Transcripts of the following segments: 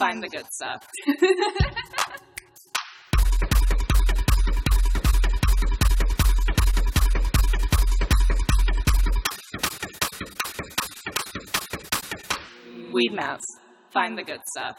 find the good stuff. Weedmaps. Find the good stuff.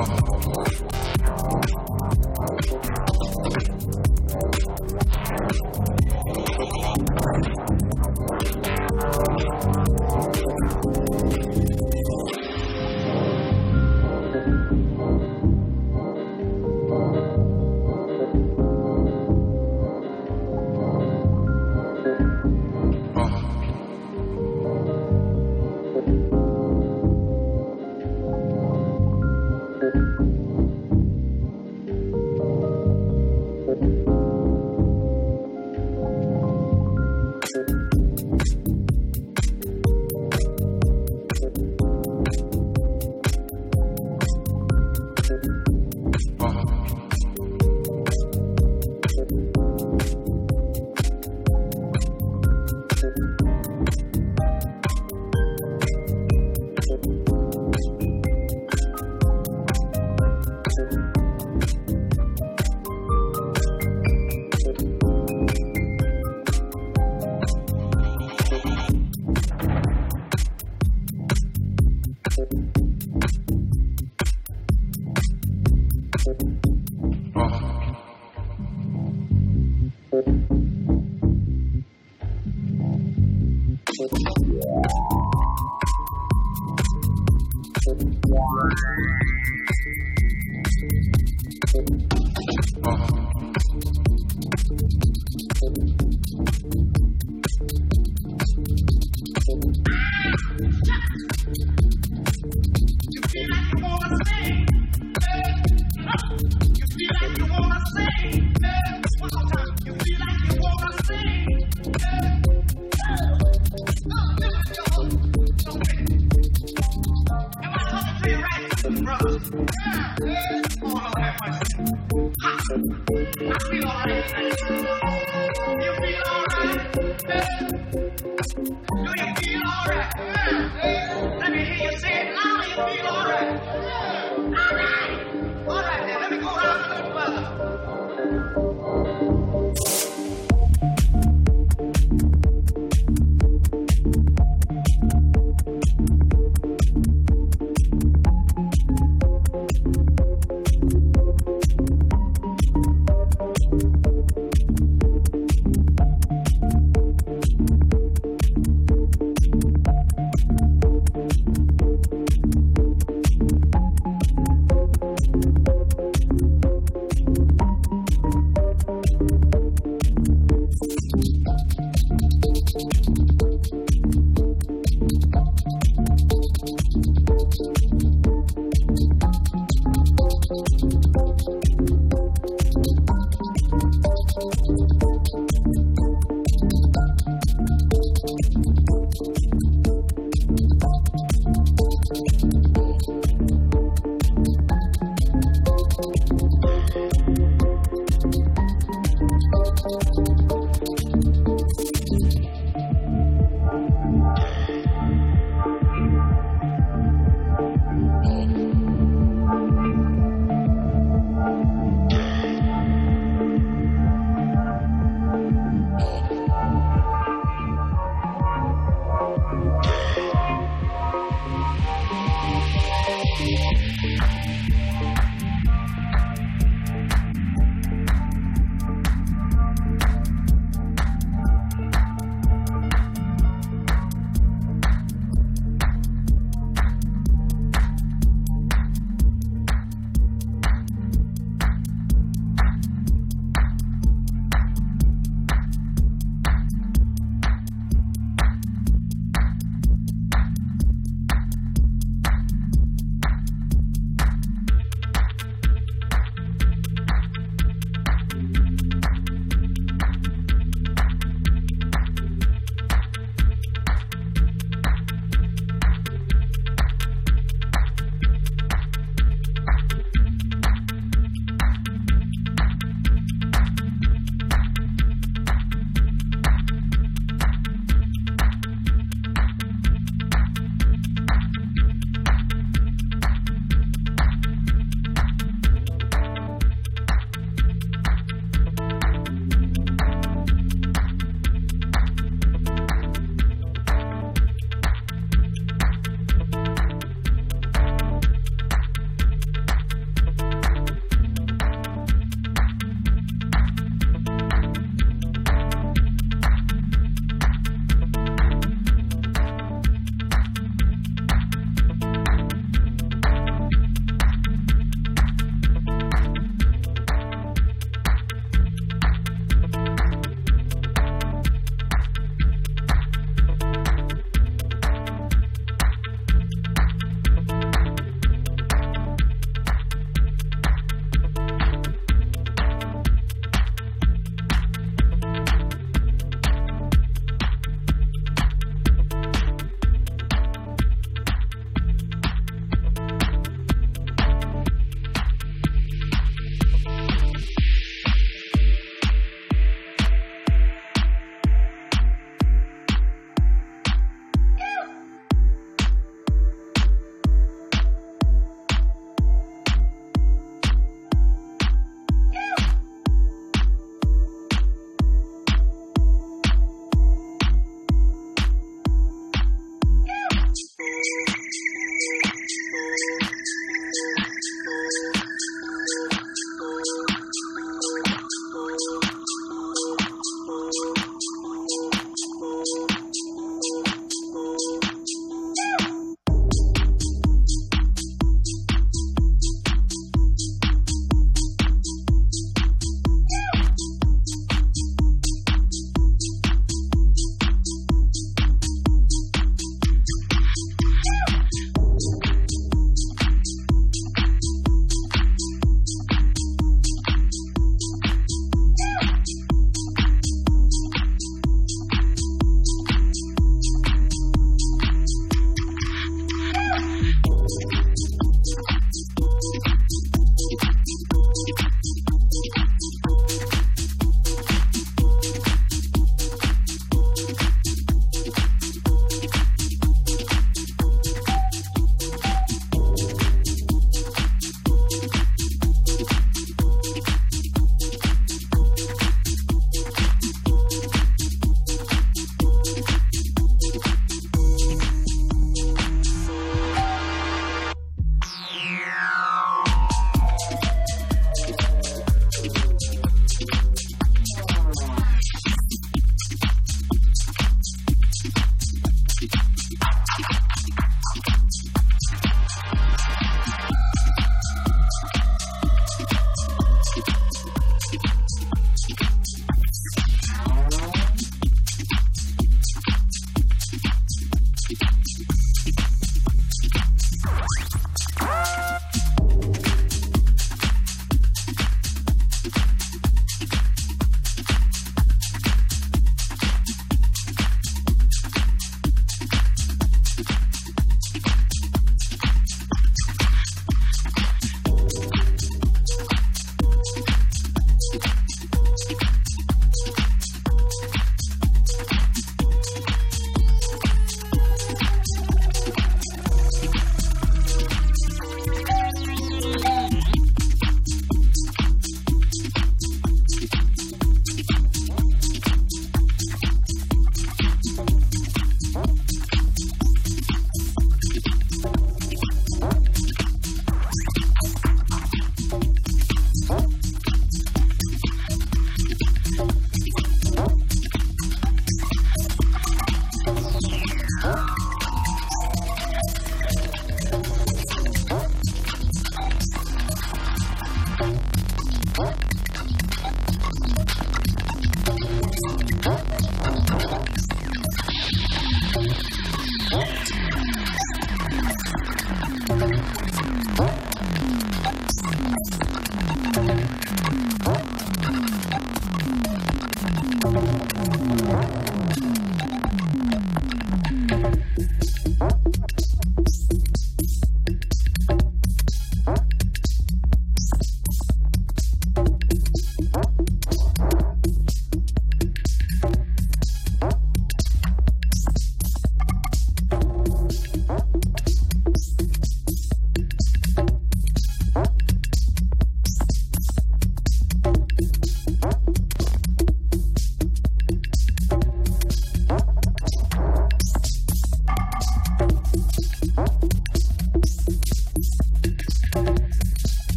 Oh,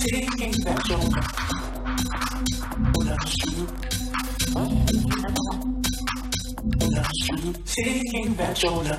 taking that shoulder. Without you, taking that shoulder.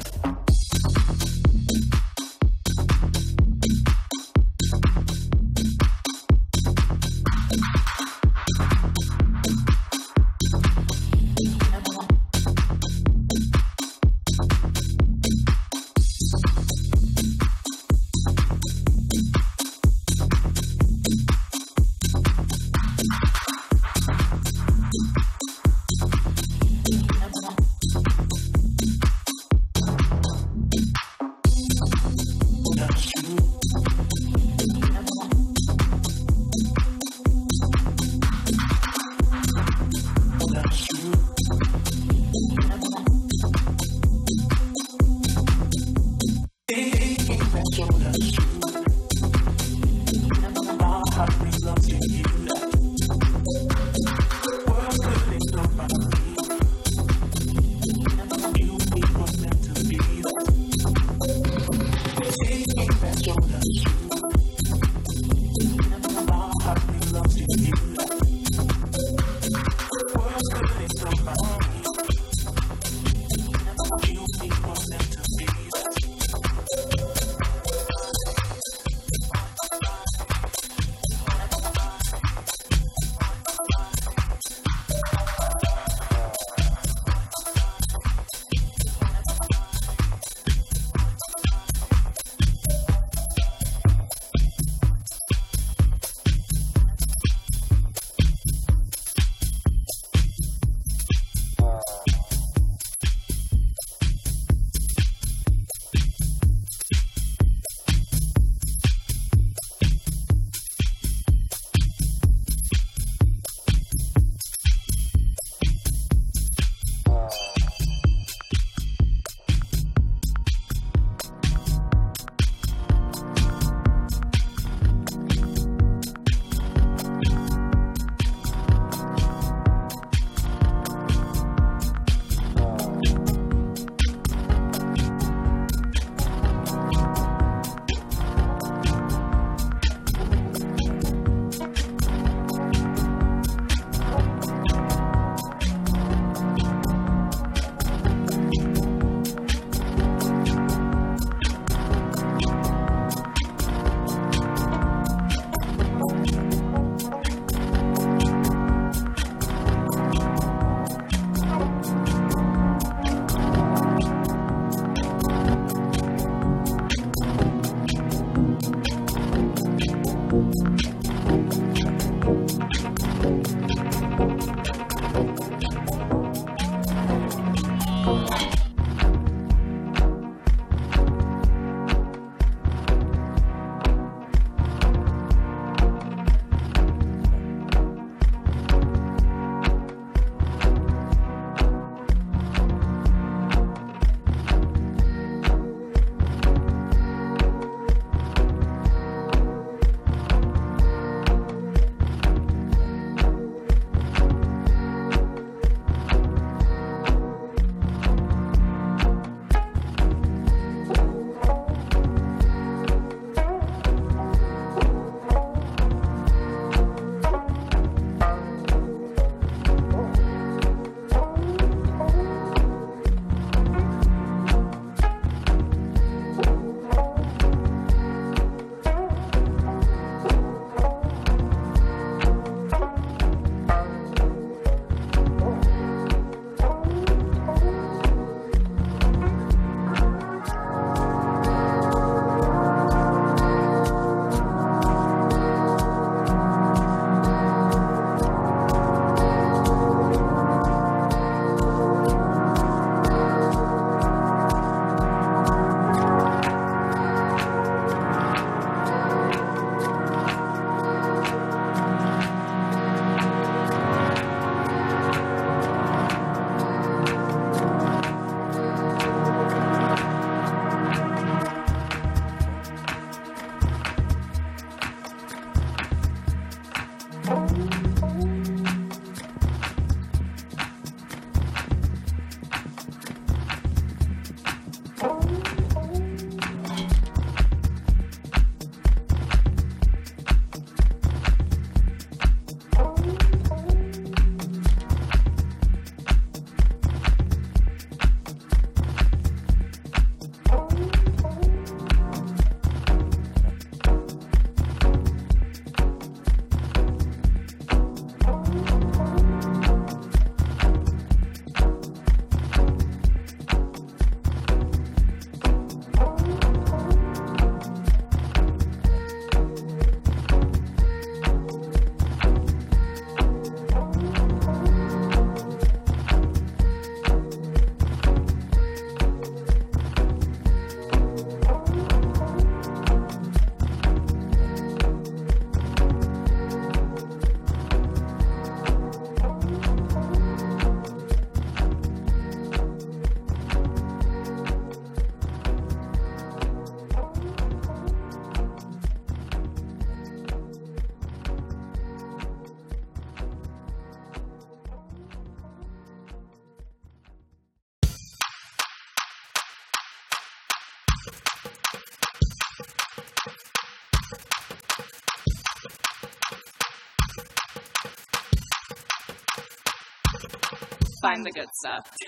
Stuff.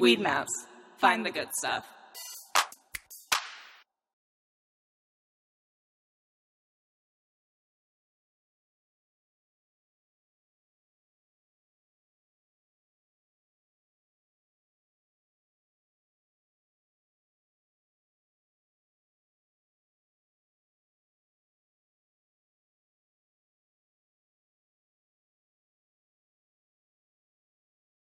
Weedmaps. Find the good stuff.